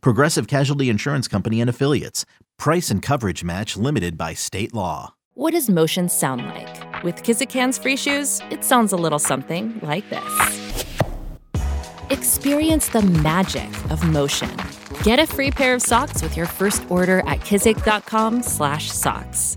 Progressive Casualty Insurance Company and Affiliates. Price and coverage match limited by state law. What does motion sound like? With Kizikans free shoes, it sounds a little something like this. Experience the magic of motion. Get a free pair of socks with your first order at kizik.com/socks.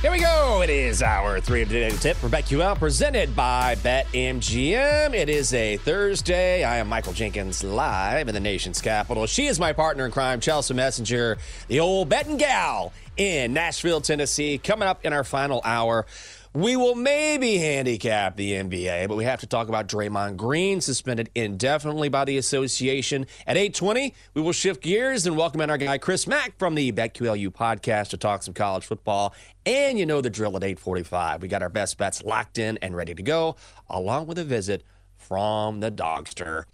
Here we go. It is hour three of the tip for BetQL presented by BetMGM. It is a Thursday. I am Michael Jenkins live in the nation's capital. She is my partner in crime, Chelsea Messenger, the old betting gal in Nashville, Tennessee. Coming up in our final hour. We will maybe handicap the NBA, but we have to talk about Draymond Green suspended indefinitely by the association. At 8:20, we will shift gears and welcome in our guy Chris Mack from the BetQLU podcast to talk some college football. And you know the drill at 8:45. We got our best bets locked in and ready to go, along with a visit from the Dogster.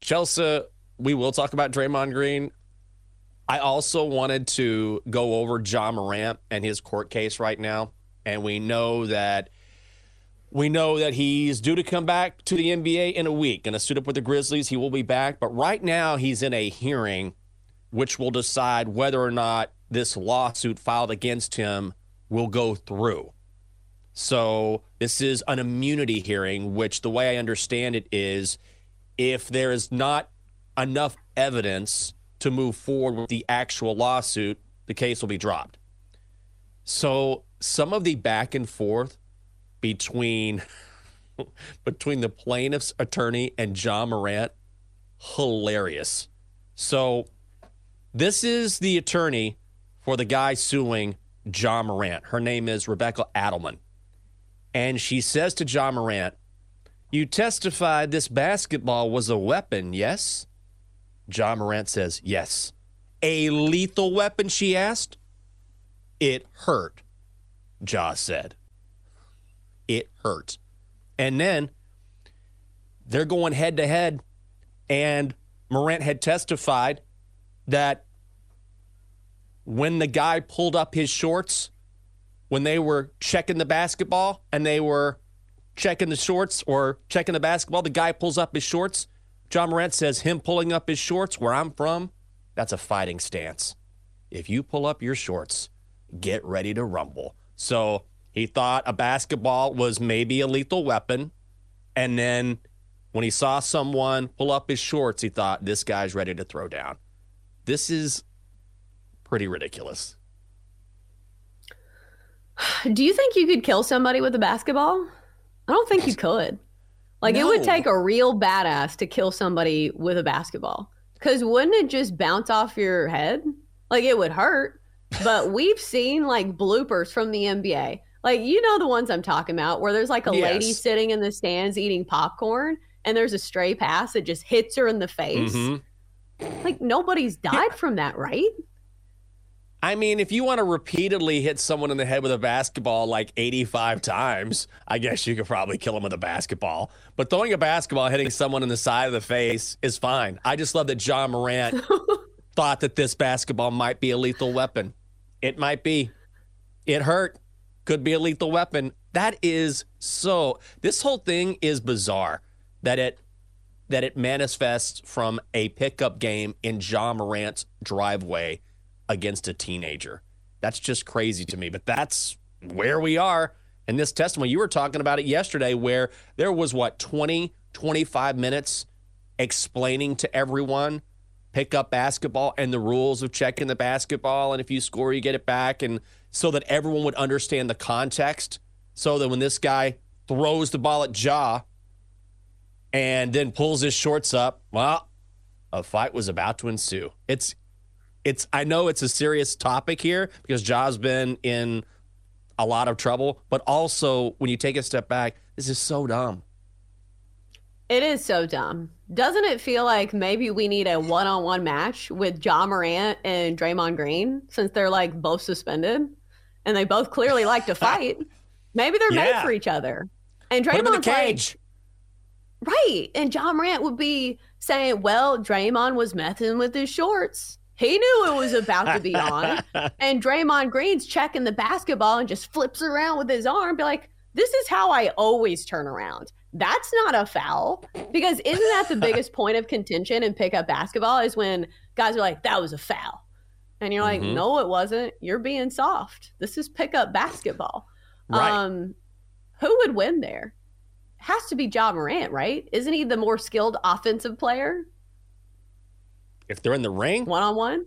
Chelsea, we will talk about Draymond Green. I also wanted to go over Ja Morant and his court case right now and we know that we know that he's due to come back to the NBA in a week. Going to suit up with the Grizzlies. He will be back, but right now he's in a hearing, which will decide whether or not this lawsuit filed against him will go through. So this is an immunity hearing, which the way I understand it is, if there is not enough evidence to move forward with the actual lawsuit, the case will be dropped. So some of the back and forth between between the plaintiff's attorney and Ja Morant hilarious. So this is the attorney for the guy suing Ja Morant. Her name is Rebecca Adelman. And she says to Ja Morant, "You testified this basketball was a weapon, yes?" Ja Morant says, "Yes." A lethal weapon, she asked. It hurt. Ja said. It hurt. And then they're going head to head, and Morant had testified that when the guy pulled up his shorts, when they were checking the basketball and they were checking the shorts or checking the basketball, the guy pulls up his shorts. Ja Morant says, him pulling up his shorts where I'm from, that's a fighting stance. If you pull up your shorts, get ready to rumble. So he thought a basketball was maybe a lethal weapon. And then when he saw someone pull up his shorts, he thought, this guy's ready to throw down. This is pretty ridiculous. Do you think you could kill somebody with a basketball? I don't think you could. Like, no. it would take a real badass to kill somebody with a basketball. Because wouldn't it just bounce off your head? Like, it would hurt but we've seen like bloopers from the NBA. Like you know the ones I'm talking about where there's like a yes. lady sitting in the stands eating popcorn and there's a stray pass that just hits her in the face. Mm-hmm. Like nobody's died yeah. from that, right? I mean, if you want to repeatedly hit someone in the head with a basketball like 85 times, I guess you could probably kill them with a basketball. But throwing a basketball, hitting someone in the side of the face is fine. I just love that Ja Morant thought that this basketball might be a lethal weapon. It might be. It hurt. Could be a lethal weapon. That is so. This whole thing is bizarre. That it that it manifests from a pickup game in Ja Morant's driveway against a teenager. That's just crazy to me. But that's where we are in this testimony. You were talking about it yesterday, where there was what 20, 25 minutes explaining to everyone pickup basketball and the rules of checking the basketball. And if you score, you get it back. And so that everyone would understand the context. So that when this guy throws the ball at Ja and then pulls his shorts up, well, a fight was about to ensue. It's, it's, I know it's a serious topic here because Ja's been in a lot of trouble, but also when you take a step back, this is so dumb. It is so dumb. Doesn't it feel like maybe we need a one on one match with Ja Morant and Draymond Green since they're like both suspended and they both clearly like to ah. fight? maybe they're Yeah. made for each other. And in the like, cage. Right. And Ja Morant would be saying, well, Draymond was messing with his shorts. He knew it was about to be on. and Draymond Green's checking the basketball and just flips around with his arm, be like, this is how I always turn around. That's not a foul. Because isn't that the biggest point of contention in pickup basketball is when guys are like, that was a foul. And you're like, Mhm. no, it wasn't. You're being soft. This is pickup basketball. Right. Um, who would win there? Has to be Ja Morant, right? Isn't he the more skilled offensive player if they're in the ring, one on one?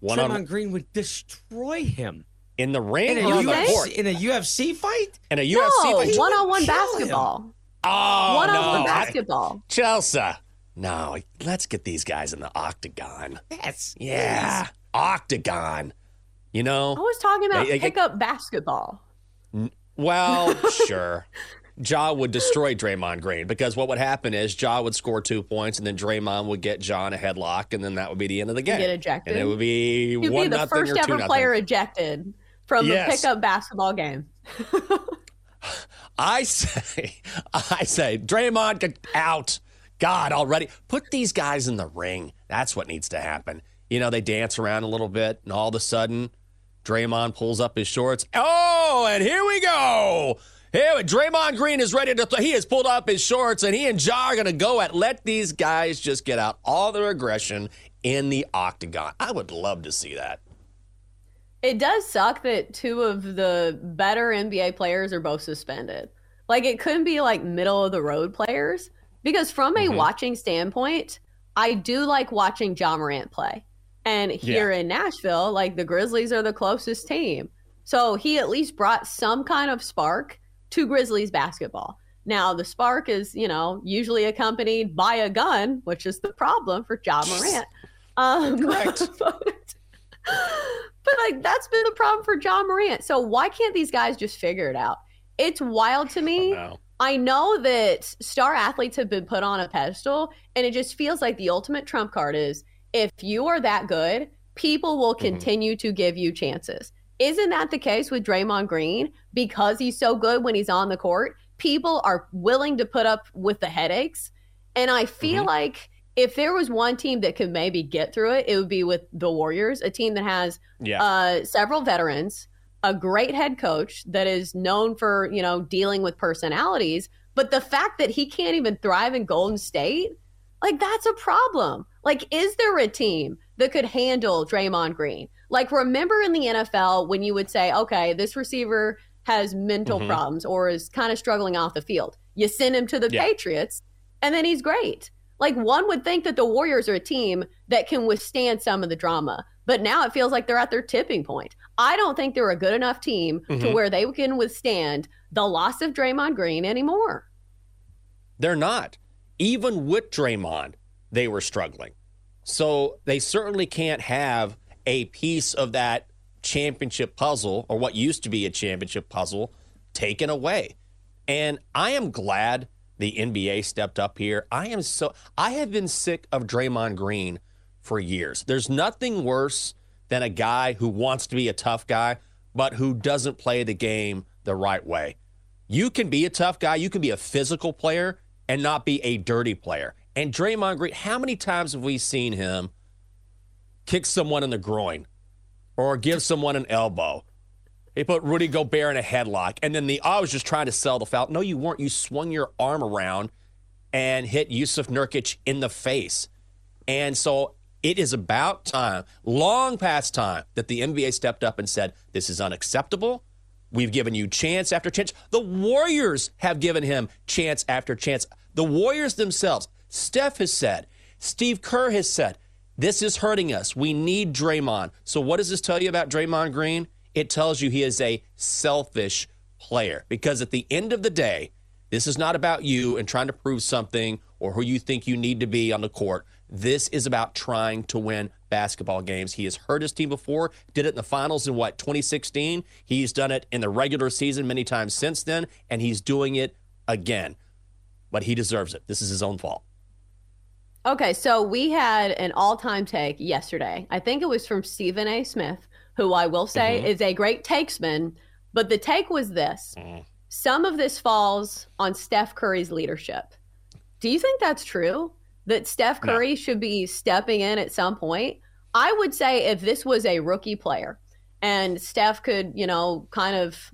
one Draymond on Green would destroy him in the ring in a, or on the UFC? court in a UFC fight. in a No, UFC fight. one on one basketball. him. Oh One on one basketball. Chelsea. No, let's get these guys in the octagon. Yes. Yeah, octagon. You know, I was talking about They- they pickup basketball. Well, sure. Ja would destroy Draymond Green because what would happen is Ja would score two points and then Draymond would get Ja in a headlock and then that would be the end of the game. get ejected. And it would be You'd one be the nothing first or two ever nothing. player ejected from Yes. the pickup basketball game. I say, I say, Draymond, get out. God, already put these guys in the ring. That's what needs to happen. You know, they dance around a little bit, and all of a sudden, Draymond pulls up his shorts. Oh, and here we go. Here, Draymond Green is ready to. Th- he has pulled up his shorts, and he and Ja are going to go at. Let these guys just get out all their aggression in the octagon. I would love to see that. It does suck that two of the better NBA players are both suspended. Like it couldn't be like middle of the road players because from a Mhm. watching standpoint, I do like watching Ja Morant play. And here in Nashville, like the Grizzlies are the closest team. So he at least brought some kind of spark to Grizzlies basketball. Now the spark is, you know, usually accompanied by a gun, which is the problem for Ja Morant. Um, Correct. but, but like that's been the problem for Ja Morant. So why can't these guys just figure it out? It's wild to me. No. I know that star athletes have been put on a pedestal, and it just feels like the ultimate trump card is if you are that good, people will Mhm. continue to give you chances. Isn't that the case with Draymond Green? Because he's so good when he's on the court, people are willing to put up with the headaches. And I feel Mhm. like if there was one team that could maybe get through it, it would be with the Warriors, a team that has Yeah. uh, several veterans, a great head coach that is known for you know dealing with personalities. But the fact that he can't even thrive in Golden State, like that's a problem. Like, is there a team that could handle Draymond Green? Like, remember in the NFL when you would say, okay, this receiver has mental Mhm. problems or is kind of struggling off the field. You send him to the Yeah. Patriots, and then he's great. Like one would think that the Warriors are a team that can withstand some of the drama, but now it feels like they're at their tipping point. I don't think they're a good enough team to Mhm. where they can withstand the loss of Draymond Green anymore. They're not. Even with Draymond, they were struggling. So they certainly can't have a piece of that championship puzzle or what used to be a championship puzzle taken away. And I am glad the NBA stepped up here. I am so I have been sick of Draymond Green for years. There's nothing worse than a guy who wants to be a tough guy but who doesn't play the game the right way. You can be a tough guy, you can be a physical player and not be a dirty player. And Draymond Green, how many times have we seen him kick someone in the groin or give someone an elbow? He put Rudy Gobert in a headlock, and then the oh, I was just trying to sell the foul. No, you weren't. You swung your arm around and hit Yusuf Nurkic in the face. And so it is about time, long past time, that the NBA stepped up and said, This is unacceptable. We've given you chance after chance. The Warriors have given him chance after chance. The Warriors themselves, Steph has said, Steve Kerr has said, This is hurting us. We need Draymond. So, what does this tell you about Draymond Green? It tells you he is a selfish player because at the end of the day, this is not about you and trying to prove something or who you think you need to be on the court. This is about trying to win basketball games. He has hurt his team before, did it in the finals in what, 2016? He's done it in the regular season many times since then, and he's doing it again. But he deserves it. This is his own fault. Okay, so we had an all time take yesterday. I think it was from Stephen A. Smith, who I will say mm-hmm. is a great takesman. But the take was this mm. some of this falls on Steph Curry's leadership. Do you think that's true? That Steph Curry no. should be stepping in at some point? I would say if this was a rookie player and Steph could, you know, kind of,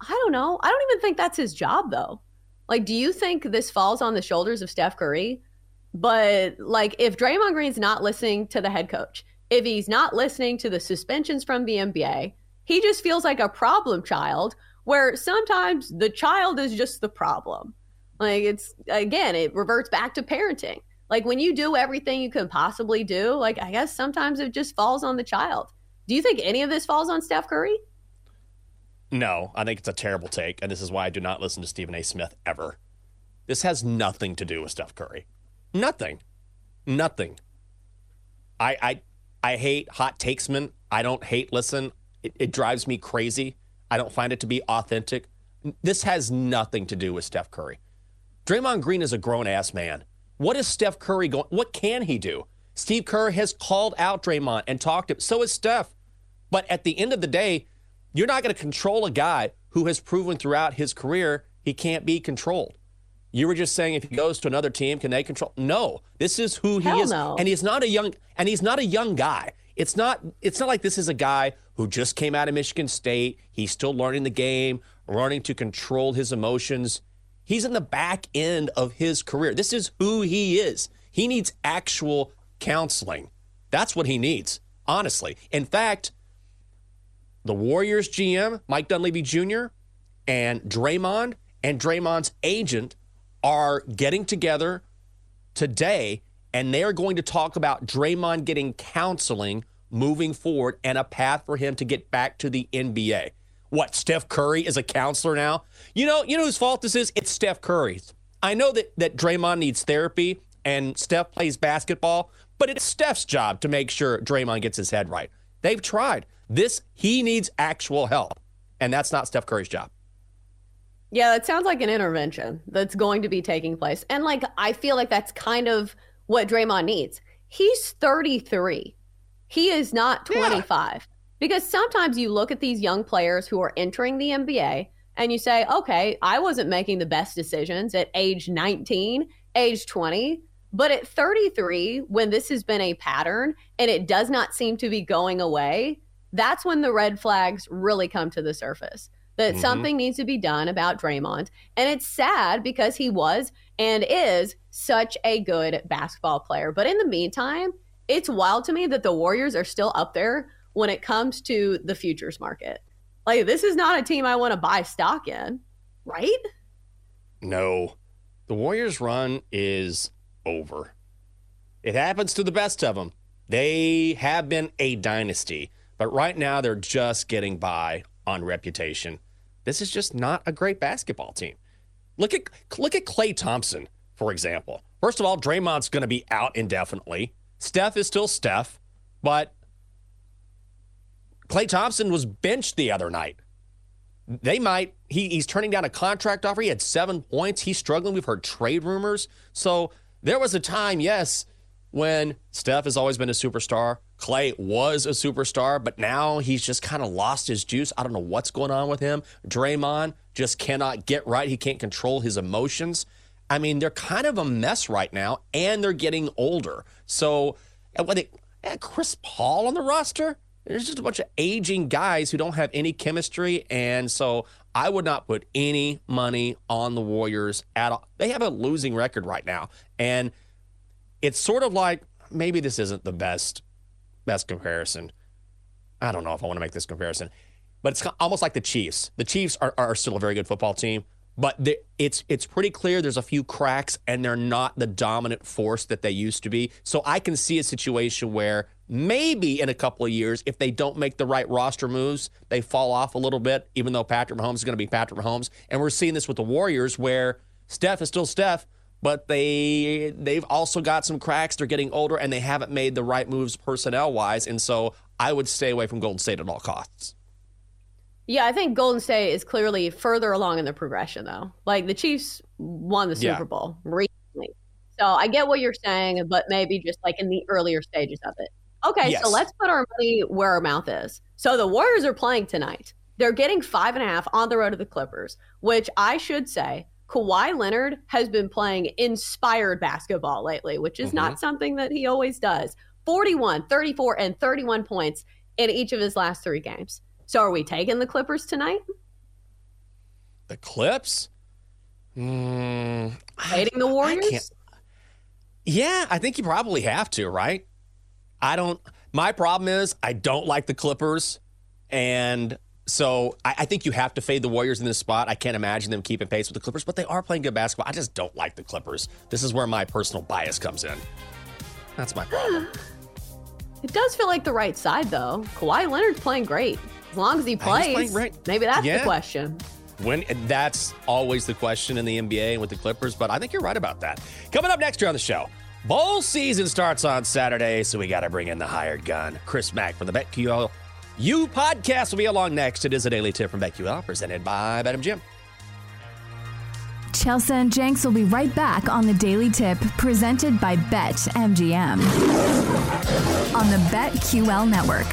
I don't know. I don't even think that's his job, though. Like, do you think this falls on the shoulders of Steph Curry? But like, if Draymond Green's not listening to the head coach, if he's not listening to the suspensions from the NBA, he just feels like a problem child. Where sometimes the child is just the problem. Like it's again, it reverts back to parenting. Like when you do everything you can possibly do, like I guess sometimes it just falls on the child. Do you think any of this falls on Steph Curry? No, I think it's a terrible take, and this is why I do not listen to Stephen A. Smith ever. This has nothing to do with Steph Curry. Nothing. Nothing. I I I hate hot takesmen. I don't hate listen. It, it drives me crazy. I don't find it to be authentic. This has nothing to do with Steph Curry. Draymond Green is a grown ass man. What is Steph Curry going? What can he do? Steve Kerr has called out Draymond and talked to him. So is Steph. But at the end of the day, you're not going to control a guy who has proven throughout his career he can't be controlled. You were just saying if he goes to another team, can they control? No, this is who he Hell is, no. and he's not a young and he's not a young guy. It's not it's not like this is a guy who just came out of Michigan State. He's still learning the game, learning to control his emotions. He's in the back end of his career. This is who he is. He needs actual counseling. That's what he needs, honestly. In fact, the Warriors GM, Mike Dunleavy Jr., and Draymond and Draymond's agent are getting together today and they're going to talk about Draymond getting counseling moving forward and a path for him to get back to the NBA. What, Steph Curry is a counselor now? You know, you know whose fault this is? It's Steph Curry's. I know that, that Draymond needs therapy and Steph plays basketball, but it's Steph's job to make sure Draymond gets his head right. They've tried. This, he needs actual help, and that's not Steph Curry's job. Yeah, it sounds like an intervention that's going to be taking place. And like I feel like that's kind of what Draymond needs. He's 33. He is not 25. Yeah. Because sometimes you look at these young players who are entering the NBA and you say, okay, I wasn't making the best decisions at age 19, age 20. But at 33, when this has been a pattern and it does not seem to be going away, that's when the red flags really come to the surface that mm-hmm. something needs to be done about Draymond. And it's sad because he was and is such a good basketball player. But in the meantime, it's wild to me that the Warriors are still up there when it comes to the futures market. Like, this is not a team I want to buy stock in, right? No. The Warriors' run is over. It happens to the best of them. They have been a dynasty, but right now they're just getting by on reputation. This is just not a great basketball team. Look at look at Klay Thompson, for example. First of all, Draymond's going to be out indefinitely. Steph is still Steph, but Klay Thompson was benched the other night. They might he, he's turning down a contract offer. He had seven points. He's struggling. We've heard trade rumors. So there was a time, yes, when Steph has always been a superstar. Klay was a superstar, but now he's just kind of lost his juice. I don't know what's going on with him. Draymond just cannot get right. He can't control his emotions. I mean, they're kind of a mess right now, and they're getting older. So, when they eh, Chris Paul on the roster, there's just a bunch of aging guys who don't have any chemistry, and so I would not put any money on the Warriors at all. They have a losing record right now, and it's sort of like maybe this isn't the best best comparison. I don't know if I want to make this comparison, but it's almost like the Chiefs. The Chiefs are, are still a very good football team, but the, it's it's pretty clear there's a few cracks and they're not the dominant force that they used to be. So I can see a situation where maybe in a couple of years, if they don't make the right roster moves, they fall off a little bit, even though Patrick Mahomes is going to be Patrick Mahomes. And we're seeing this with the Warriors where Steph is still Steph, but they they've also got some cracks. They're getting older and they haven't made the right moves personnel wise. And so I would stay away from Golden State at all costs. Yeah, I think Golden State is clearly further along in the progression, though. Like the Chiefs won the Super Yeah. Bowl recently. So I get what you're saying, but maybe just like in the earlier stages of it. Okay, Yes. so let's put our money where our mouth is. So the Warriors are playing tonight. They're getting five and a half on the road to the Clippers, which I should say, Kawhi Leonard has been playing inspired basketball lately, which is not something that he always does. 41, 34, and 31 points in each of his last three games. So are we taking the Clippers tonight? The Clips? Mm, Hating the Warriors? can't- yeah, I think you probably have to, right? I don't. My problem is I don't like the Clippers, and so I, I think you have to fade the Warriors in this spot. I can't imagine them keeping pace with the Clippers, but they are playing good basketball. I just don't like the Clippers. This is where my personal bias comes in. That's my problem. It does feel like the right side, though. Kawhi Leonard's playing great. As long as he plays, great. maybe that's Yeah. the question. When that's always the question in the NBA and with the Clippers, but I think you're right about that. Coming up next year on the show, bowl season starts on Saturday, so we got to bring in the hired gun, Chris Mack from the BetQL. You podcast will be along next. It is a daily tip from BetQL presented by BetMGM. Chelsea and Jenks will be right back on the Daily Tip presented by Bet MGM on the BetQL network.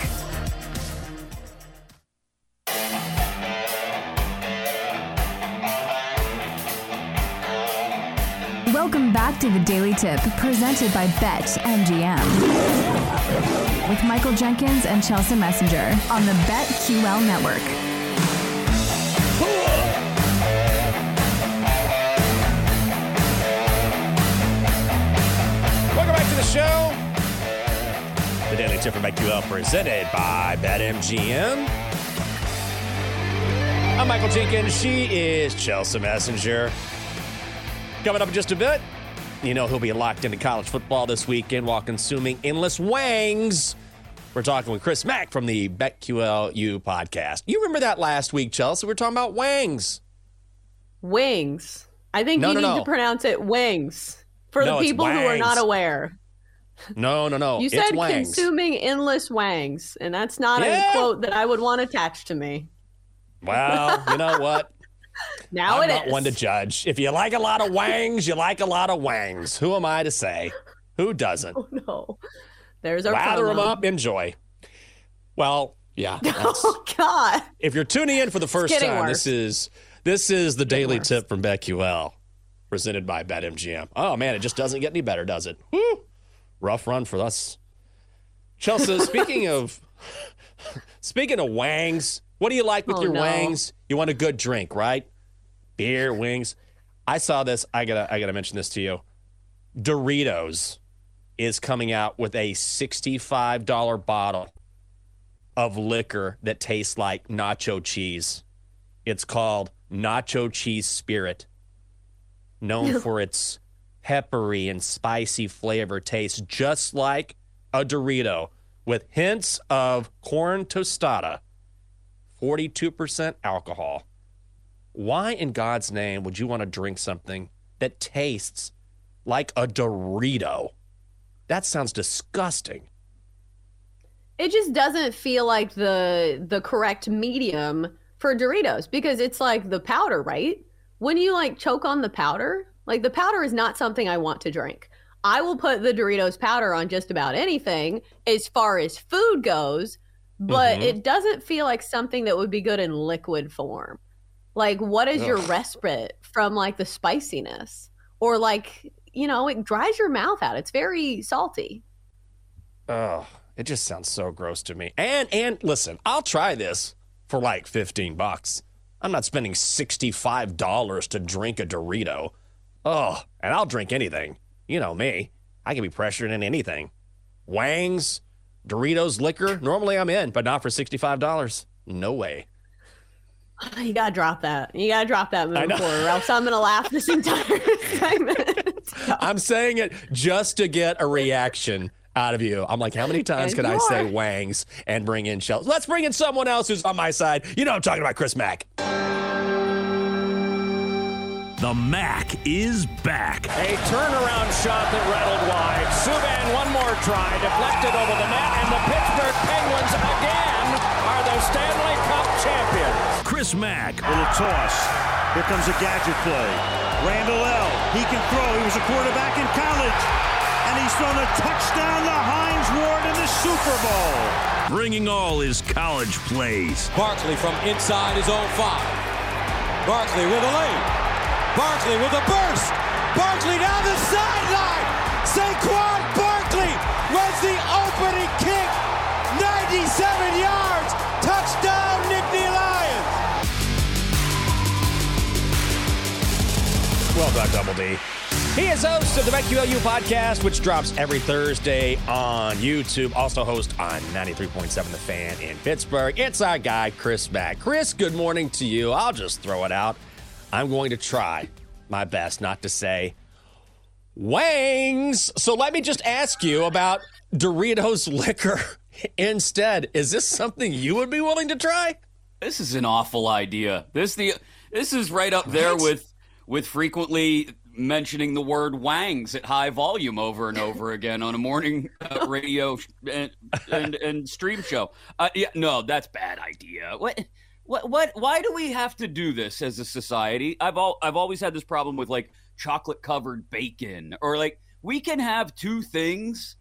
Welcome back to the Daily Tip presented by Bet MGM with Michael Jenkins and Chelsea Messenger on the BetQL network. Welcome back to the show. The Daily Tip from BetQL presented by BetMGM. I'm Michael Jenkins. She is Chelsea Messenger. Coming up in just a bit, you know he'll be locked into college football this weekend while consuming endless wangs. We're talking with Chris Mack from the BetQLU podcast. You remember that last week, Chelsea? We are talking about wangs. Wings. I think No, you no, need no. to pronounce it wings for the people who are not aware. No, no, no. You said consuming endless wangs, and that's not Yeah. a quote that I would want attached to me. Well, you know what? Now I'm it not is. one to judge. If you like a lot of wangs, you like a lot of wangs. Who am I to say? Who doesn't? Oh, no. There's our Lather them up, enjoy. Well, yeah. Oh God. if you're tuning in for the first time, worse. this is this is the daily worse. tip from BetQL, presented by BetMGM. Oh man, it just doesn't get any better, does it? Woo! Rough run for us. Chelsea, speaking of speaking of wangs, what do you like with Oh, your no. wangs? You want a good drink, right? Beer, wings. I saw this. I gotta I gotta mention this to you. Doritos is coming out with a $65 bottle of liquor that tastes like nacho cheese. It's called Nacho Cheese Spirit, known for its peppery and spicy flavor. Tastes just like a Dorito with hints of corn tostada, 42% alcohol. Why in God's name would you want to drink something that tastes like a Dorito? That sounds disgusting. it just doesn't feel like the the correct medium for Doritos because it's like the powder, right? When you like choke on the powder, like the powder is not something I want to drink. I will put the Doritos powder on just about anything as far as food goes, but Mhm. it doesn't feel like something that would be good in liquid form. Like what is your respite from like the spiciness? Or like, you know, it dries your mouth out. It's very salty. Oh, it just sounds so gross to me. And and listen, I'll try this for like 15 bucks. I'm not spending $65 to drink a Dorito. Oh, and I'll drink anything. You know me. I can be pressured in anything. Wangs, Doritos, liquor. Normally I'm in, but not for $65. No way. You gotta drop that. You gotta drop that moving forward, or else I'm gonna laugh this entire segment. I'm saying it just to get a reaction out of you. I'm like, how many times can I say Wangs and bring in Shells? Let's bring in someone else who's on my side. You know I'm talking about Chris Mack. The Mac is back. A turnaround shot that rattled wide. Subban one more try, deflected over the net, and the Pittsburgh Penguins again are the Stanley Cup champions. Chris Mack. Little toss. Here comes a gadget play. Randle El He can throw. He was a quarterback in college. And he's thrown a touchdown to Hines Ward in the Super Bowl. Bringing all his college plays. Barkley from inside his own five. Barkley with a lead. Barkley with a burst. Barkley down the sideline. Saquon Barkley wins the opening kick. 97 yards. Touchdown, Nittany Lions. Well done, Double D. He is host of the BetQLU podcast, which drops every Thursday on YouTube. Also host on 93.7 The Fan in Pittsburgh. It's our guy, Chris Mack. Chris, good morning to you. I'll just throw it out. I'm going to try my best not to say wangs. So let me just ask you about Doritos liquor instead. Is this something you would be willing to try? This is an awful idea. This the this is right up there with with frequently mentioning the word wangs at high volume over and over again on a morning uh, radio and, and, and stream show. Uh, yeah, no, that's bad idea. What what what why do we have to do this as a society? I've all i've always had this problem with like chocolate covered bacon or like we can have two things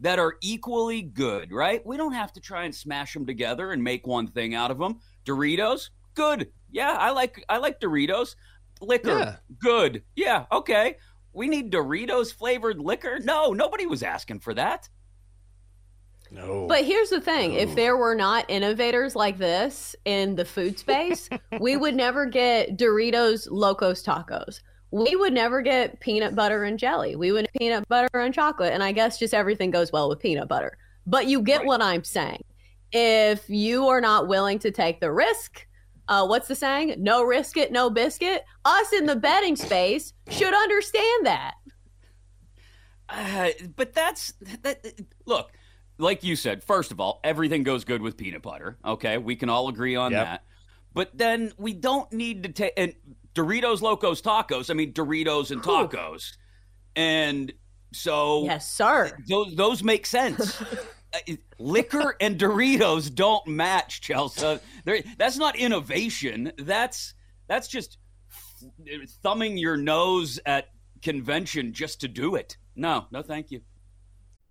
that are equally good right? We don't have to try and smash them together and make one thing out of them doritos? Good. Yeah i like i like doritos. Liquor? Yeah. good. Yeah okay. We need doritos flavored liquor? No nobody was asking for that no. But here's the thing no. if there were not innovators like this in the food space, we would never get Doritos Locos Tacos. We would never get peanut butter and jelly. We would peanut butter and chocolate. And I guess just everything goes well with peanut butter. But you get right. what I'm saying. If you are not willing to take the risk, uh, what's the saying? No risk it, no biscuit. Us in the betting space should understand that. Uh, but that's that. Look, like you said, first of all, everything goes good with peanut butter. Okay, we can all agree on yep. that. But then we don't need to take and Doritos Locos Tacos. I mean Doritos and tacos, and so yes, sir. Those those make sense. Uh, liquor and Doritos don't match, Chelsea. They're, that's not innovation. That's that's just thumbing your nose at convention just to do it. No, no, thank you.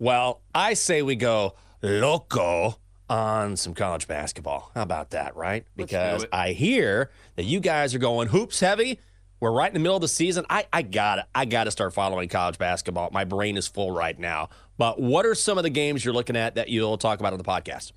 Well, I say we go loco on some college basketball. How about that, right? Because I hear that you guys are going hoops heavy. We're right in the middle of the season. I, I got it. I got to start following college basketball. My brain is full right now. But what are some of the games you're looking at that you'll talk about on the podcast?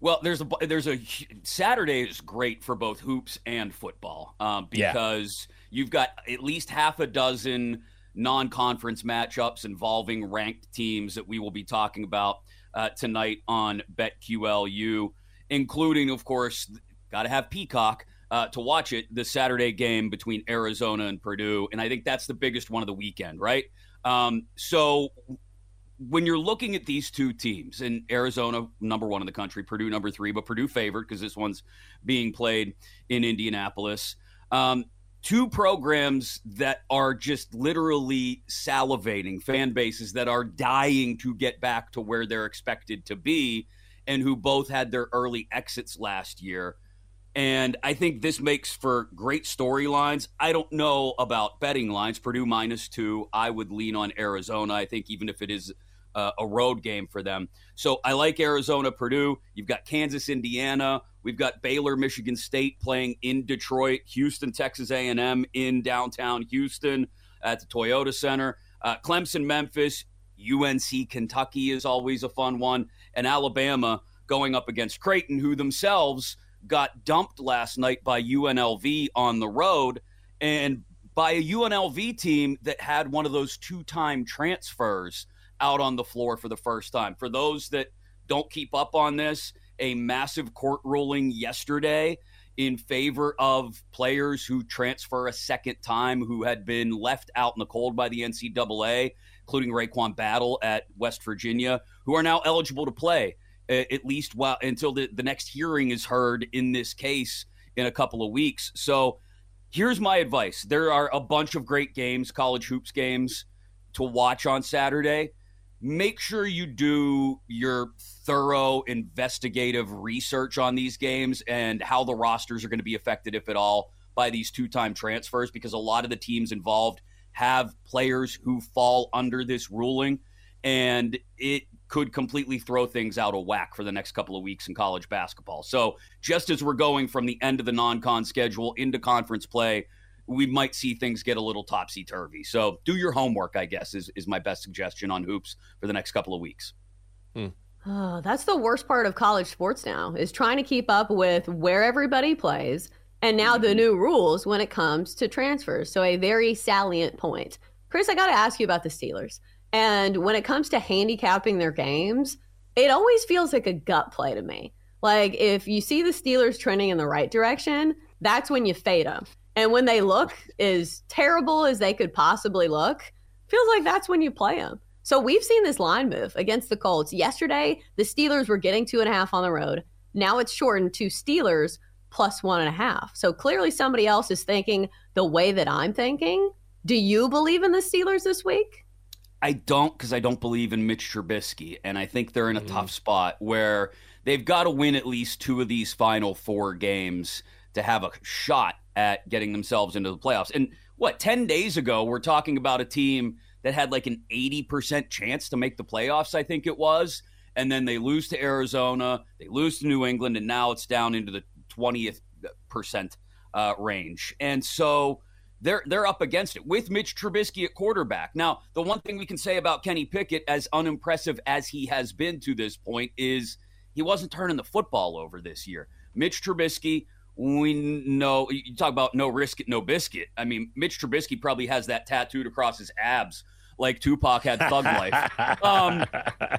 Well, there's a there's a Saturday is great for both hoops and football um, because yeah. you've got at least half a dozen non conference matchups involving ranked teams that we will be talking about uh, tonight on BetQLU, including, of course, got to have Peacock. Uh, to watch it, the Saturday game between Arizona and Purdue, and I think that's the biggest one of the weekend, right? Um, so when you're looking at these two teams, and Arizona number one in the country, Purdue number three, but Purdue favored because this one's being played in Indianapolis. Um, two programs that are just literally salivating fan bases that are dying to get back to where they're expected to be and who both had their early exits last year and I think this makes for great storylines. I don't know about betting lines. Purdue minus two. I would lean on Arizona. I think even if it is uh, a road game for them. So I like Arizona, Purdue. You've got Kansas, Indiana. We've got Baylor, Michigan State playing in Detroit. Houston, Texas A&M in downtown Houston at the Toyota Center. Uh, Clemson, Memphis. UNC, Kentucky is always a fun one. And Alabama going up against Creighton, who themselves – got dumped last night by UNLV on the road and by a UNLV team that had one of those two time transfers out on the floor for the first time. For those that don't keep up on this, a massive court ruling yesterday in favor of players who transfer a second time who had been left out in the cold by the NCAA, including RaeQuan Battle at West Virginia, who are now eligible to play at least while until the, the next hearing is heard in this case in a couple of weeks. So here's my advice. There are a bunch of great games, college hoops games to watch on Saturday. Make sure you do your thorough investigative research on these games and how the rosters are going to be affected, if at all, by these two time transfers, because a lot of the teams involved have players who fall under this ruling. And it could completely throw things out of whack for the next couple of weeks in college basketball. So, just as we're going from the end of the non con schedule into conference play, we might see things get a little topsy turvy. So, do your homework, I guess, is, is my best suggestion on hoops for the next couple of weeks. Hmm. Oh, that's the worst part of college sports now is trying to keep up with where everybody plays and now the mm-hmm. new rules when it comes to transfers. So a very salient point. Chris, I got to ask you about the Steelers. And when it comes to handicapping their games, it always feels like a gut play to me. Like if you see the Steelers trending in the right direction, that's when you fade them. And when they look as terrible as they could possibly look, feels like that's when you play them. So we've seen this line move against the Colts. Yesterday, the Steelers were getting two and a half on the road. Now it's shortened to Steelers plus one and a half. So clearly somebody else is thinking the way that I'm thinking. Do you believe in the Steelers this week? I don't because I don't believe in Mitch Trubisky, and I think they're in a mm. tough spot where they've got to win at least two of these final four games to have a shot at getting themselves into the playoffs. And what ten days ago we're talking about a team that had like an eighty percent chance to make the playoffs. I think it was, and then they lose to Arizona, they lose to New England, and now it's down into the twentieth percent uh, range. And so they're they're up against it with Mitch Trubisky at quarterback. Now, the one thing we can say about Kenny Pickett, as unimpressive as he has been to this point, is he wasn't turning the football over this year. Mitch Trubisky, we know you talk about no risk no biscuit. I mean, Mitch Trubisky probably has that tattooed across his abs like Tupac had Thug Life. Um,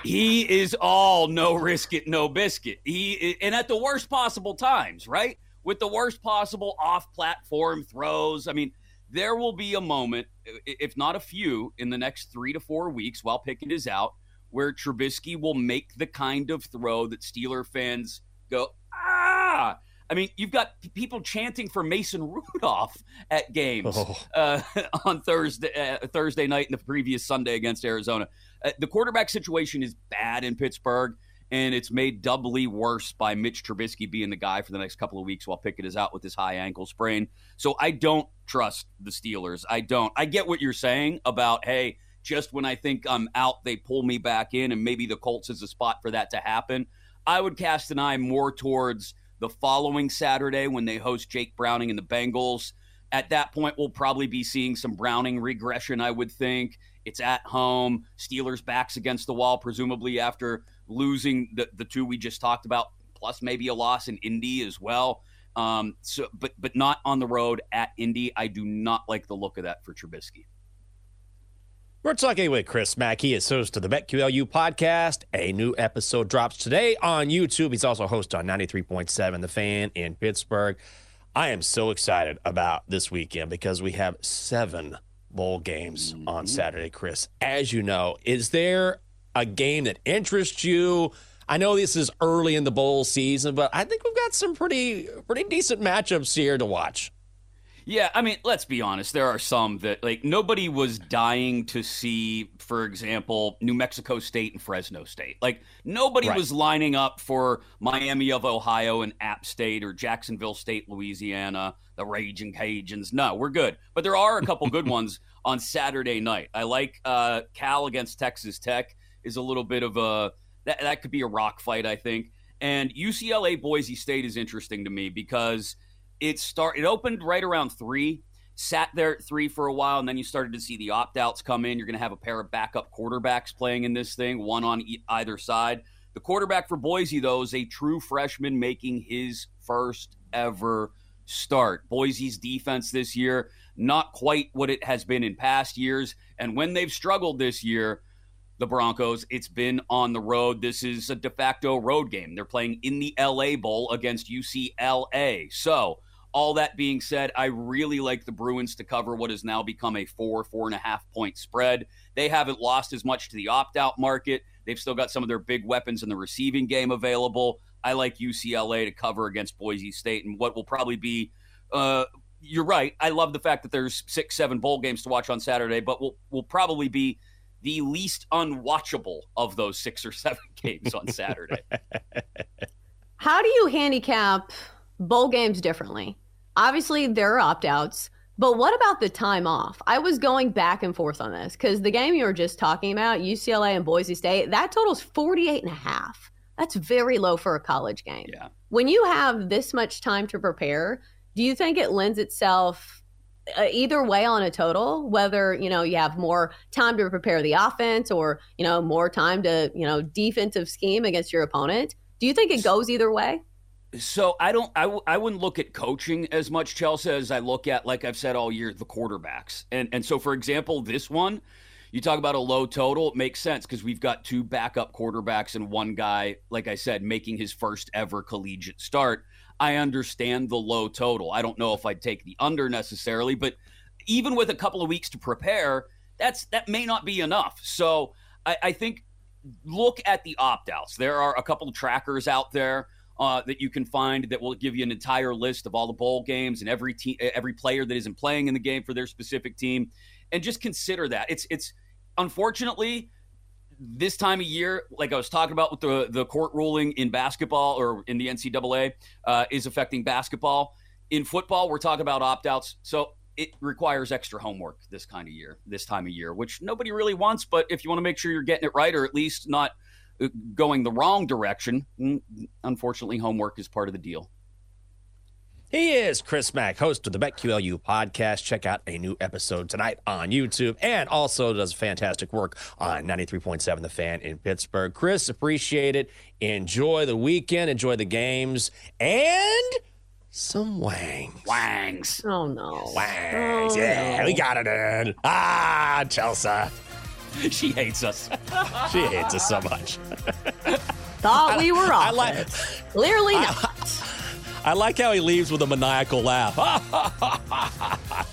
he is all no risk it, no biscuit. He and at the worst possible times, right? With the worst possible off-platform throws. I mean, there will be a moment, if not a few, in the next three to four weeks while Pickett is out, where Trubisky will make the kind of throw that Steeler fans go, ah. I mean, you've got people chanting for Mason Rudolph at games oh. uh, on Thursday uh, Thursday night and the previous Sunday against Arizona. Uh, the quarterback situation is bad in Pittsburgh and it's made doubly worse by Mitch Trubisky being the guy for the next couple of weeks while Pickett is out with his high ankle sprain. So I don't trust the Steelers. I don't. I get what you're saying about, hey, just when I think I'm out, they pull me back in, and maybe the Colts is a spot for that to happen. I would cast an eye more towards the following Saturday when they host Jake Browning and the Bengals. At that point, we'll probably be seeing some Browning regression, I would think. It's at home. Steelers backs against the wall, presumably after losing the, the two we just talked about, plus maybe a loss in Indy as well. Um, so, but but not on the road at Indy. I do not like the look of that for Trubisky. We're talking with Chris Mackey. It's host of the BetQLU podcast. A new episode drops today on YouTube. He's also host on 93.7 The Fan in Pittsburgh. I am so excited about this weekend because we have seven bowl games mm-hmm. on Saturday, Chris. As you know, is there a game that interests you? I know this is early in the bowl season, but I think we've got some pretty pretty decent matchups here to watch. Yeah, I mean, let's be honest. There are some that like nobody was dying to see, for example, New Mexico State and Fresno State. Like nobody right. was lining up for Miami of Ohio and App State or Jacksonville State, Louisiana, the Raging Cajuns. No, we're good. But there are a couple good ones on Saturday night. I like uh, Cal against Texas Tech is a little bit of a that that could be a rock fight, I think. And UCLA Boise State is interesting to me because it start it opened right around three, sat there at three for a while, and then you started to see the opt outs come in. You're going to have a pair of backup quarterbacks playing in this thing, one on e- either side. The quarterback for Boise, though, is a true freshman making his first ever start. Boise's defense this year, not quite what it has been in past years. And when they've struggled this year, the Broncos, it's been on the road. This is a de facto road game. They're playing in the LA Bowl against UCLA. So, all that being said, I really like the Bruins to cover what has now become a four, four and a half point spread. They haven't lost as much to the opt out market. They've still got some of their big weapons in the receiving game available. I like UCLA to cover against Boise State and what will probably be. Uh, you're right. I love the fact that there's six, seven bowl games to watch on Saturday, but will will probably be the least unwatchable of those six or seven games on Saturday. How do you handicap bowl games differently? Obviously, there are opt outs, but what about the time off? I was going back and forth on this because the game you were just talking about, UCLA and Boise State, that totals 48 and a half. That's very low for a college game. Yeah. When you have this much time to prepare, do you think it lends itself uh, either way on a total whether you know you have more time to prepare the offense or you know more time to you know defensive scheme against your opponent do you think it goes either way so I don't, I wouldn't look at coaching as much, Chelsea, as I look at, like I've said all year, the quarterbacks. And and so, for example, this one, you talk about a low total, it makes sense because we've got two backup quarterbacks and one guy, like I said, making his first ever collegiate start. I understand the low total. I don't know if I'd take the under necessarily, but even with a couple of weeks to prepare, that's that may not be enough. So I, I think look at the opt outs. There are a couple of trackers out there uh, that you can find that will give you an entire list of all the bowl games and every team, every player that isn't playing in the game for their specific team, and just consider that. It's it's unfortunately this time of year, like I was talking about with the the court ruling in basketball or in the NCAA, uh, is affecting basketball. In football, we're talking about opt outs, so it requires extra homework this kind of year, this time of year, which nobody really wants. But if you want to make sure you're getting it right, or at least not uh, going the wrong direction, unfortunately, homework is part of the deal. He is Chris Mack, host of the BetQLU podcast. Check out a new episode tonight on YouTube and also does fantastic work on 93.7 The Fan in Pittsburgh. Chris, appreciate it. Enjoy the weekend, enjoy the games, and some wangs. Wangs. Oh, no. Wangs. Oh, yeah, no. we got it in. Ah, Chelsea. she hates us. she hates us so much. Thought we were off. I like, it. Clearly not. I like how he leaves with a maniacal laugh.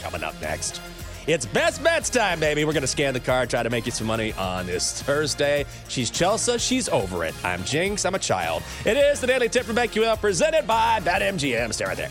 Coming up next. It's best bets time, baby. We're going to scan the card, try to make you some money on this Thursday. She's Chelsea. She's over it. I'm Jenks. I'm a child. It is the Daily Tip from BetQL presented by BetMGM. Stay right there.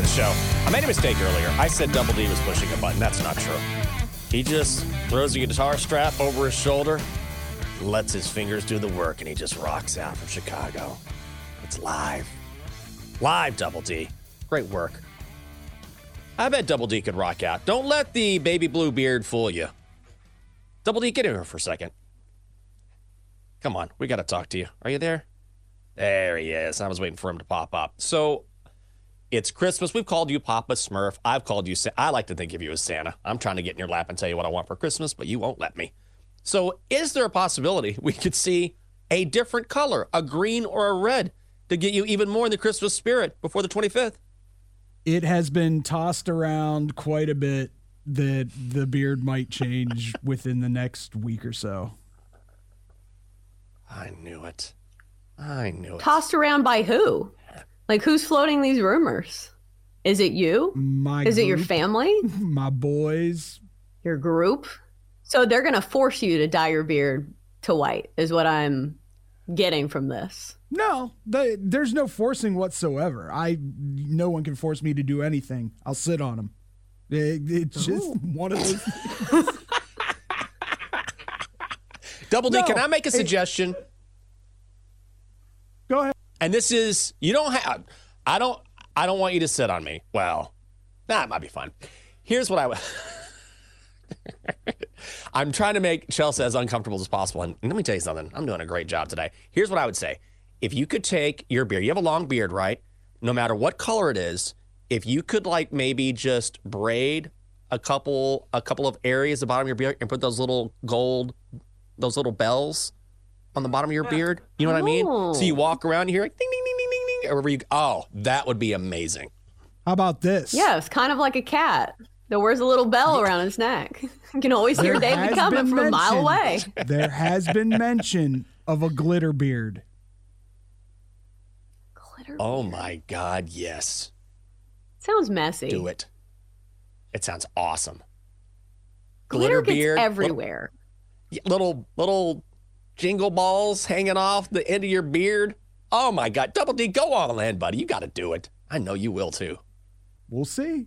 to the show. I made a mistake earlier. I said Double D was pushing a button. That's not true. He just throws the guitar strap over his shoulder, lets his fingers do the work, and he just rocks out from Chicago. It's live. Live, Double D. Great work. I bet Double D could rock out. Don't let the baby blue beard fool you. Double D, get in here for a second. Come on, we got to talk to you. Are you there? There he is. I was waiting for him to pop up. So it's Christmas. We've called you Papa Smurf. I've called you. Sa- I like to think of you as Santa. I'm trying to get in your lap and tell you what I want for Christmas, but you won't let me. So, is there a possibility we could see a different color, a green or a red, to get you even more in the Christmas spirit before the 25th? It has been tossed around quite a bit that the beard might change within the next week or so. I knew it. I knew it. Tossed around by who? Like who's floating these rumors? Is it you? My Is it your family? My boys. Your group? So they're going to force you to dye your beard to white, is what I'm getting from this. No, they, there's no forcing whatsoever. I no one can force me to do anything. I'll sit on them. It, it's just one of those. Double D, No, can I make a hey- suggestion? Go ahead. And this is you don't have I don't I don't want you to sit on me. Well, that might be fun. Here's what I would I'm trying to make Chelsea as uncomfortable as possible. And let me tell you something. I'm doing a great job today. Here's what I would say. If you could take your beard, you have a long beard, right? No matter what color it is, if you could like maybe just braid a couple a couple of areas at the bottom of your beard and put those little gold those little bells on the bottom of your beard. You know what I mean? So you oh. walk around, you hear like ding ding ding ding ding ding. Or wherever you oh, that would be amazing. How about this? Yeah, it's kind of like a cat that wears a little bell around his neck. You can always hear There David has coming from a mile away. There has been mention of a glitter beard. Glitter. Oh my god, yes. Sounds messy. Do it. It sounds awesome. Glitter, gets beard, everywhere. Little, little little jingle balls hanging off the end of your beard. Oh my god, Double D, go all in, buddy. You got to do it. I know you will too. We'll see.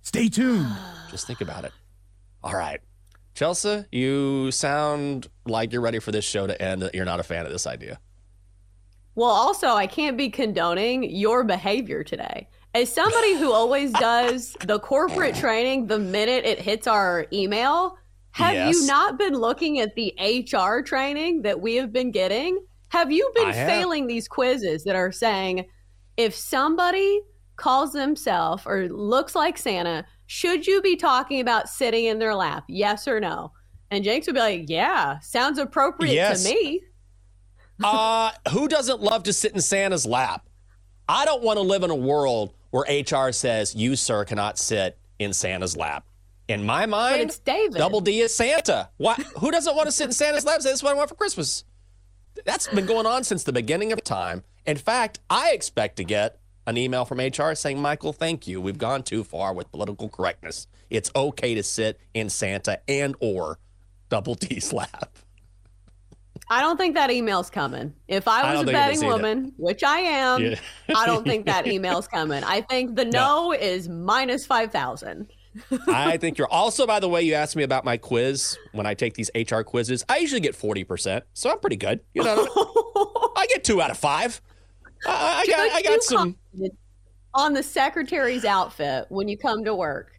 Stay tuned. Just think about it. All right. Chelsea, you sound like you're ready for this show to end. that You're not a fan of this idea. Well, also, I can't be condoning your behavior today. As somebody who always does the corporate training the minute it hits our email, have Yes. you not been looking at the HR training that we have been getting? Have you been I have. failing these quizzes that are saying if somebody calls themselves or looks like Santa, should you be talking about sitting in their lap? Yes or no? And Jenks would be like, Yeah, sounds appropriate Yes. to me. uh, who doesn't love to sit in Santa's lap? I don't want to live in a world where HR says you, sir, cannot sit in Santa's lap. In my mind, it's David. Double D is Santa. What? Who doesn't want to sit in Santa's lap? and Say, this what I want for Christmas. That's been going on since the beginning of time. In fact, I expect to get an email from HR saying, Michael, thank you. We've gone too far with political correctness. It's okay to sit in Santa and or Double D's lap. I don't think that email's coming. If I I was don't a it betting woman, which I am, Yeah. I don't think that email's coming. I think the no, is minus 5,000. I think you're also, by the way, you asked me about my quiz. When I take these HR quizzes, I usually get 40%. So I'm pretty good. You know, I get two out of five. I, I got, I got some. On the secretary's outfit when you come to work.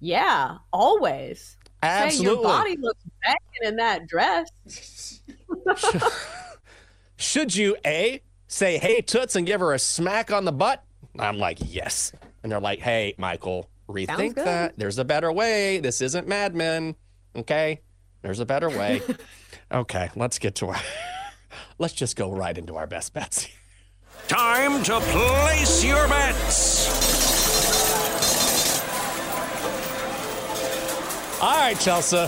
Yeah, always. Say your body looks banging in that dress. Should you A, say, hey, Toots, and give her a smack on the butt? I'm like, yes. And they're like, hey, Michael, rethink that. There's a better way. This isn't Mad Men. Okay? There's a better way. okay, let's get to our. let's just go right into our best bets. Time to place your bets. All right, Chelsea.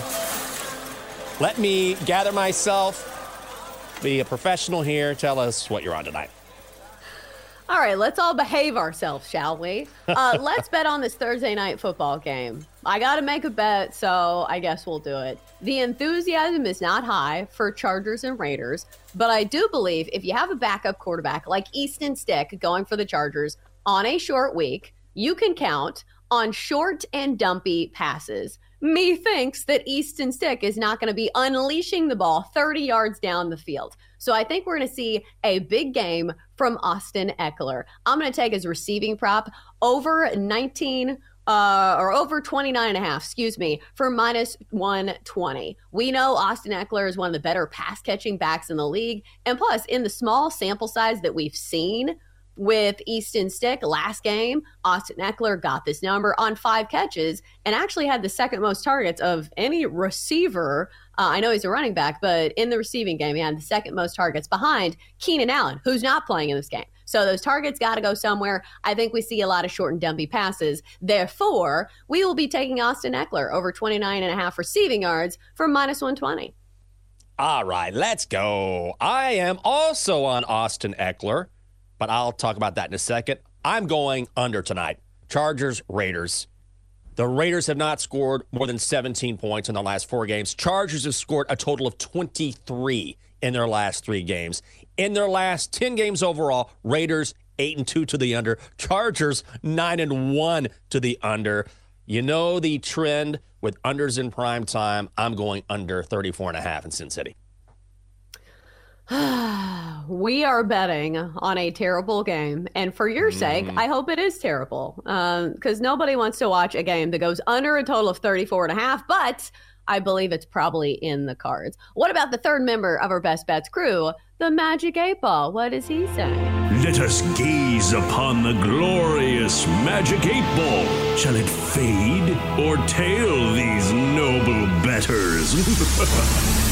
Let me gather myself, be a professional here. Tell us what you're on tonight. All right, let's all behave ourselves, shall we? Uh, let's bet on this Thursday night football game. I got to make a bet, so I guess we'll do it. The enthusiasm is not high for Chargers and Raiders, but I do believe if you have a backup quarterback like Easton Stick going for the Chargers on a short week, you can count on short and dumpy passes. Methinks that Easton Stick is not going to be unleashing the ball 30 yards down the field. So I think we're going to see a big game from Austin Ekeler. I'm going to take his receiving prop over 19 uh, or over 29 and a half, excuse me, for minus 120. We know Austin Ekeler is one of the better pass catching backs in the league. And plus, in the small sample size that we've seen with Easton Stick last game, Austin Ekeler got this number on five catches and actually had the second most targets of any receiver. Uh, I know he's a running back, but in the receiving game, he had the second most targets behind Keenan Allen, who's not playing in this game. So those targets got to go somewhere. I think we see a lot of short and dumpy passes. Therefore, we will be taking Austin Ekeler over 29 and a half receiving yards for minus 120. All right, let's go. I am also on Austin Ekeler, but I'll talk about that in a second. I'm going under tonight. Chargers, Raiders. The Raiders have not scored more than 17 points in their last four games. Chargers have scored a total of 23 in their last three games. In their last 10 games overall, Raiders 8 and 2 to the under, Chargers 9 and 1 to the under. You know the trend with unders in prime time. I'm going under 34 and a half in Sin City. we are betting on a terrible game. And for your sake, Mm-hmm. I hope it is terrible. Because nobody wants to watch a game that goes under a total of 34 and a half, but I believe it's probably in the cards. What about the third member of our Best Bets crew, the Magic 8 Ball? What does he say? Let us gaze upon the glorious magic eight ball. Shall it fade or tail these noble betters?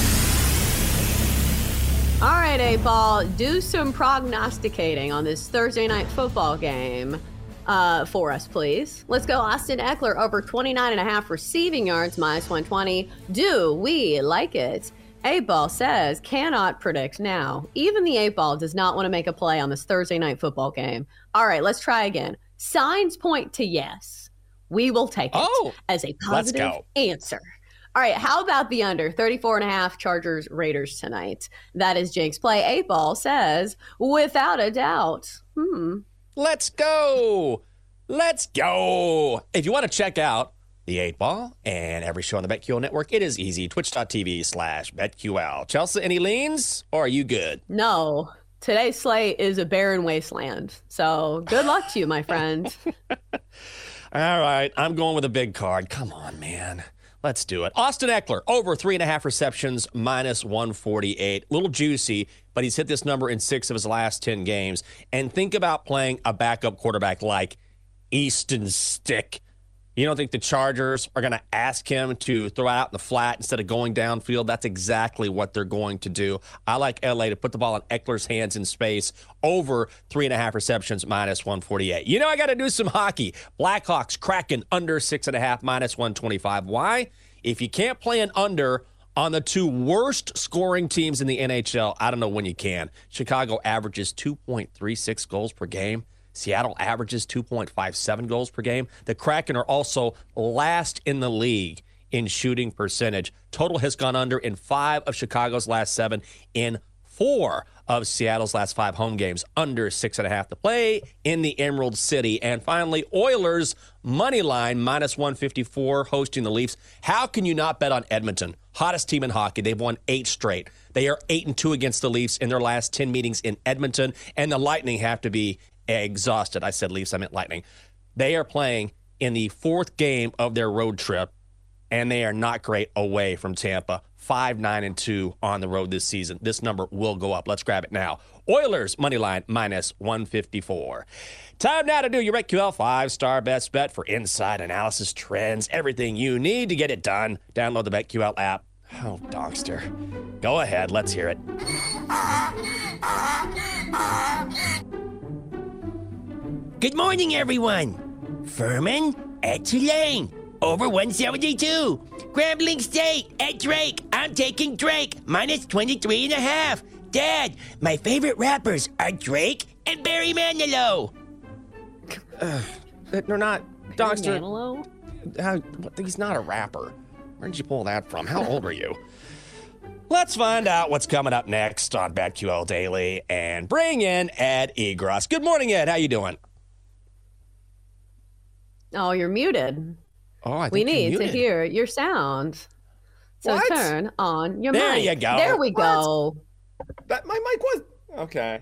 All right, 8 Ball, do some prognosticating on this Thursday night football game. Uh, for us, please. Let's go Austin Ekeler over 29 and a half receiving yards, minus 120. Do we like it? 8 Ball says, cannot predict now. Even the 8 Ball does not want to make a play on this Thursday night football game. All right, let's try again. Signs point to yes. We will take it Oh, as a positive answer. All right, how about the under 34 and a half Chargers Raiders tonight? That is Jake's play. 8 Ball says, without a doubt. Hmm. Let's go. Let's go. If you want to check out the 8 Ball and every show on the BetQL network, it is easy. Twitch.tv slash BetQL. Chelsea, any leans or are you good? No, today's slate is a barren wasteland. So good luck to you, my friend. All right, I'm going with a big card. Come on, man. Let's do it. Austin Ekeler, over three and a half receptions, minus 148. Little juicy, but he's hit this number in six of his last 10 games. And think about playing a backup quarterback like Easton Stick. You don't think the Chargers are going to ask him to throw out in the flat instead of going downfield? That's exactly what they're going to do. I like LA to put the ball in Ekeler's hands in space over three and a half receptions, minus 148. You know, I got to do some hockey. Blackhawks Kraken under six and a half, minus 125. Why? If you can't play an under on the two worst scoring teams in the NHL, I don't know when you can. Chicago averages 2.36 goals per game. Seattle averages 2.57 goals per game. The Kraken are also last in the league in shooting percentage. Total has gone under in five of Chicago's last seven, in four of Seattle's last five home games, under six and a half to play in the Emerald City. And finally, Oilers money line minus 154 hosting the Leafs. How can you not bet on Edmonton? Hottest team in hockey. They've won eight straight. They are eight and two against the Leafs in their last 10 meetings in Edmonton. And the Lightning have to be exhausted. I said Leafs, I meant Lightning. They are playing in the fourth game of their road trip, and they are not great away from Tampa. Five, nine, and two on the road this season. This number will go up. Let's grab it now. Oilers money line minus 154. Time now to do your BetQL five star best bet for inside analysis, trends, everything you need to get it done. Download the BetQL app. Oh, Dogster. Go ahead. Let's hear it. Good morning, everyone. Furman at Tulane. Over 172. Grambling State at Drake. I'm taking Drake. Minus 23 and a half. Dad, my favorite rappers are Drake and Barry Manilow. Uh, they're not. Dogster. Manilow? How, he's not a rapper. Where did you pull that from? How old are you? Let's find out what's coming up next on BetQL Daily and bring in Ed Egros. Good morning, Ed. How you doing? Oh, you're muted. Oh, I we think you're need to hear your sound. So What? turn on your There mic. you go. There we What? go. That my mic was okay.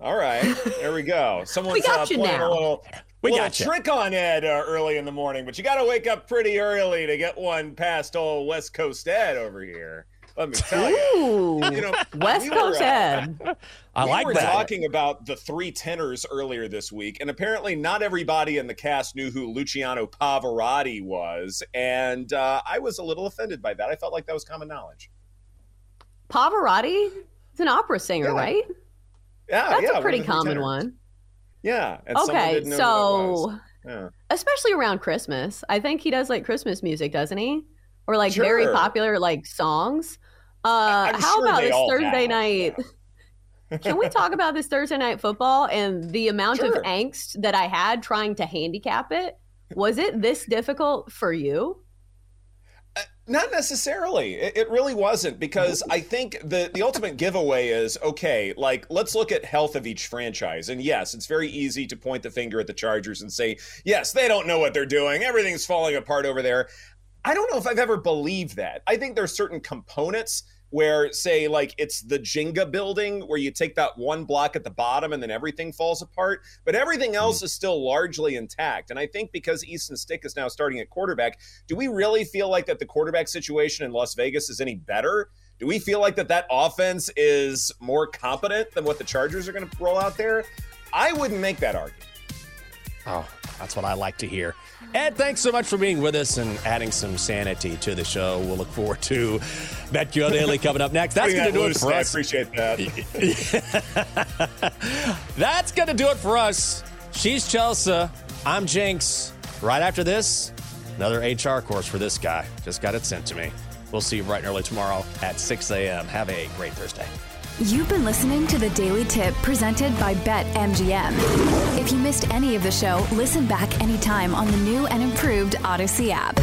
All right, there we go. Someone's We got uh, you playing now. a little, We little got you. trick on Ed uh, early in the morning, but you got to wake up pretty early to get one past old West Coast Ed over here. Let me tell you. Ooh, You know, West we were, Coast uh, Ed. I we like were that. talking about the three tenors earlier this week, and apparently not everybody in the cast knew who Luciano Pavarotti was, and uh, I was a little offended by that. I felt like that was common knowledge. Pavarotti is an opera singer, Yeah. right? Yeah, That's yeah, a pretty common tenors. one. Yeah. And Okay, didn't know who that was. so Yeah. especially around Christmas, I think he does like Christmas music, doesn't he? Or like very popular like songs. Uh, how sure about this Thursday night? Can we talk about this Thursday night football and the amount Sure. of angst that I had trying to handicap it? Was it this difficult for you? Not necessarily. It, it really wasn't because I think the the ultimate giveaway is okay. Like, let's look at health of each franchise. And yes, it's very easy to point the finger at the Chargers and say, yes, they don't know what they're doing. Everything's falling apart over there. I don't know if I've ever believed that. I think there's certain components where, say, like it's the Jenga building where you take that one block at the bottom and then everything falls apart, but everything hmm. else is still largely intact. And I think because Easton Stick is now starting at quarterback, do we really feel like that the quarterback situation in Las Vegas is any better? Do we feel like that that offense is more competent than what the Chargers are going to roll out there? I wouldn't make that argument. Oh, that's what I like to hear. Ed, thanks so much for being with us and adding some sanity to the show. We'll look forward to BetQL Daily coming up next. That's going to do it for I appreciate that. That's going to do it for us. She's Chelsea. I'm Jenks. Right after this, another HR course for this guy. Just got it sent to me. We'll see you bright and early tomorrow at 6 a.m. Have a great Thursday. You've been listening to the Daily Tip presented by BetMGM. If you missed any of the show, listen back anytime on the new and improved Audacy app.